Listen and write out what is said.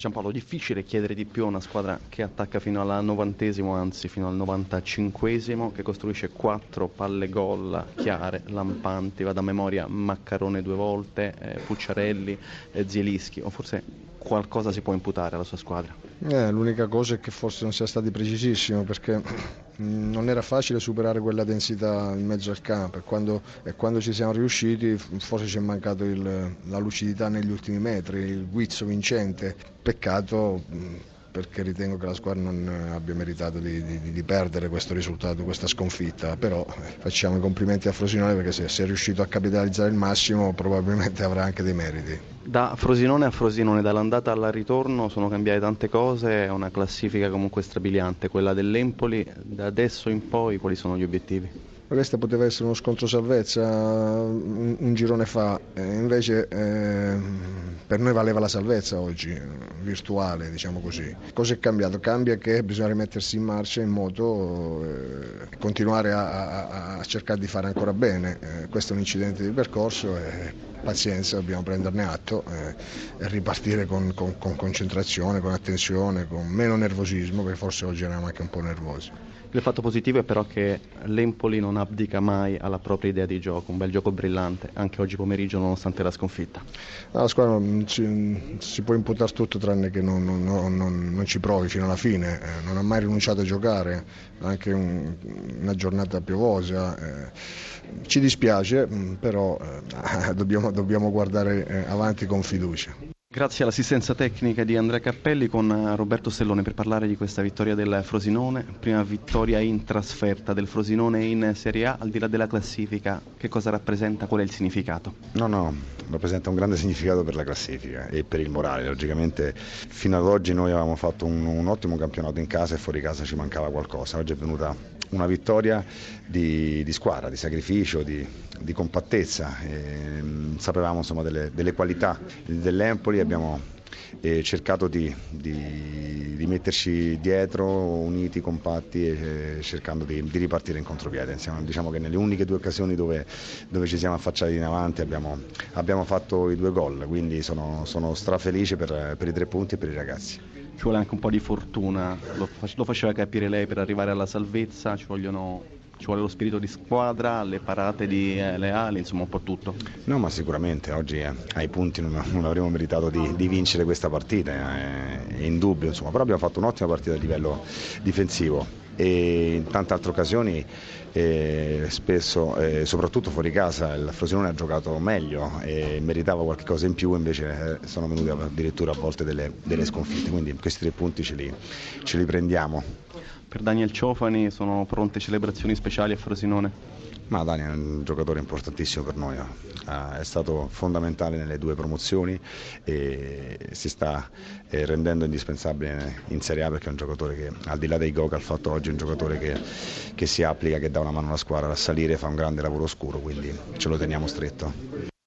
Giampaolo, difficile chiedere di più a una squadra che attacca fino al novantesimo, anzi fino al novantacinquesimo, che costruisce quattro palle gol chiare, lampanti, vado a memoria Maccarone due volte, eh, Pucciarelli, eh, Zielischi, o forse qualcosa si può imputare alla sua squadra? Eh, l'unica cosa è che forse non sia stati precisissimo perché non era facile superare quella densità in mezzo al campo e quando, e quando ci siamo riusciti forse ci è mancato il, la lucidità negli ultimi metri, il guizzo vincente. Peccato perché ritengo che la squadra non abbia meritato di, di, di, perdere questo risultato, questa sconfitta, però facciamo i complimenti a Frosinone perché se, se è riuscito a capitalizzare il massimo probabilmente avrà anche dei meriti. Da Frosinone a Frosinone, dall'andata al ritorno sono cambiate tante cose, è una classifica comunque strabiliante, quella dell'Empoli, da adesso in poi quali sono gli obiettivi? Questo poteva essere uno scontro salvezza un, un girone fa, invece eh, per noi valeva la salvezza oggi, virtuale diciamo così. Cosa è cambiato? Cambia che bisogna rimettersi in marcia, in moto eh, continuare a, a, a, cercare di fare ancora bene. Eh, questo è un incidente di percorso e pazienza, dobbiamo prenderne atto eh, e ripartire con, con, con concentrazione, con attenzione, con meno nervosismo, perché forse oggi eravamo anche un po' nervosi. Il fatto positivo è però che l'Empoli non abdica mai alla propria idea di gioco, un bel gioco brillante, anche oggi pomeriggio nonostante la sconfitta. La squadra ci, si può imputare tutto tranne che non, non, non, non, ci provi fino alla fine, eh, non ha mai rinunciato a giocare, anche un, una giornata piovosa. Eh, ci dispiace, mm, però eh, dobbiamo, dobbiamo guardare eh, avanti con fiducia. Grazie all'assistenza tecnica di Andrea Cappelli con eh, Roberto Stellone per parlare di questa vittoria del Frosinone, prima vittoria in trasferta del Frosinone in Serie A, al di là della classifica, che cosa rappresenta, qual è il significato? No, no, rappresenta un grande significato per la classifica e per il morale, logicamente fino ad oggi noi avevamo fatto un, un ottimo campionato in casa e fuori casa ci mancava qualcosa, oggi è venuta una vittoria di, di squadra, di sacrificio, di, di compattezza, e, sapevamo insomma, delle, delle qualità dell'Empoli. Abbiamo eh, cercato di, di, di, metterci dietro, uniti, compatti e cercando di, di, ripartire in contropiede. Siamo, diciamo che nelle uniche due occasioni dove, dove ci siamo affacciati in avanti abbiamo, abbiamo fatto i due gol, quindi sono, sono strafelice per, per i tre punti e per i ragazzi ci vuole anche un po' di fortuna, lo, faceva capire lei per arrivare alla salvezza, ci vogliono ci vuole lo spirito di squadra, le parate di eh, Leali, insomma un po' tutto. No, ma sicuramente oggi eh, ai punti non, non, avremmo meritato di, di, vincere questa partita, eh, è indubbio, insomma, però abbiamo fatto un'ottima partita a livello difensivo e in tante altre occasioni eh, spesso, eh, soprattutto fuori casa, il Frosinone ha giocato meglio e meritava qualche cosa in più, invece eh, sono venute addirittura a volte delle, delle sconfitte, quindi questi tre punti ce li, ce li prendiamo. Per Daniel Ciofani sono pronte celebrazioni speciali a Frosinone? Ma Daniel è un giocatore importantissimo per noi, eh. è stato fondamentale nelle due promozioni e si sta eh, rendendo indispensabile in Serie A perché è un giocatore che al di là dei gol che ha fatto oggi è un giocatore che, che si applica, che dà una mano alla squadra a salire, fa un grande lavoro oscuro, quindi ce lo teniamo stretto.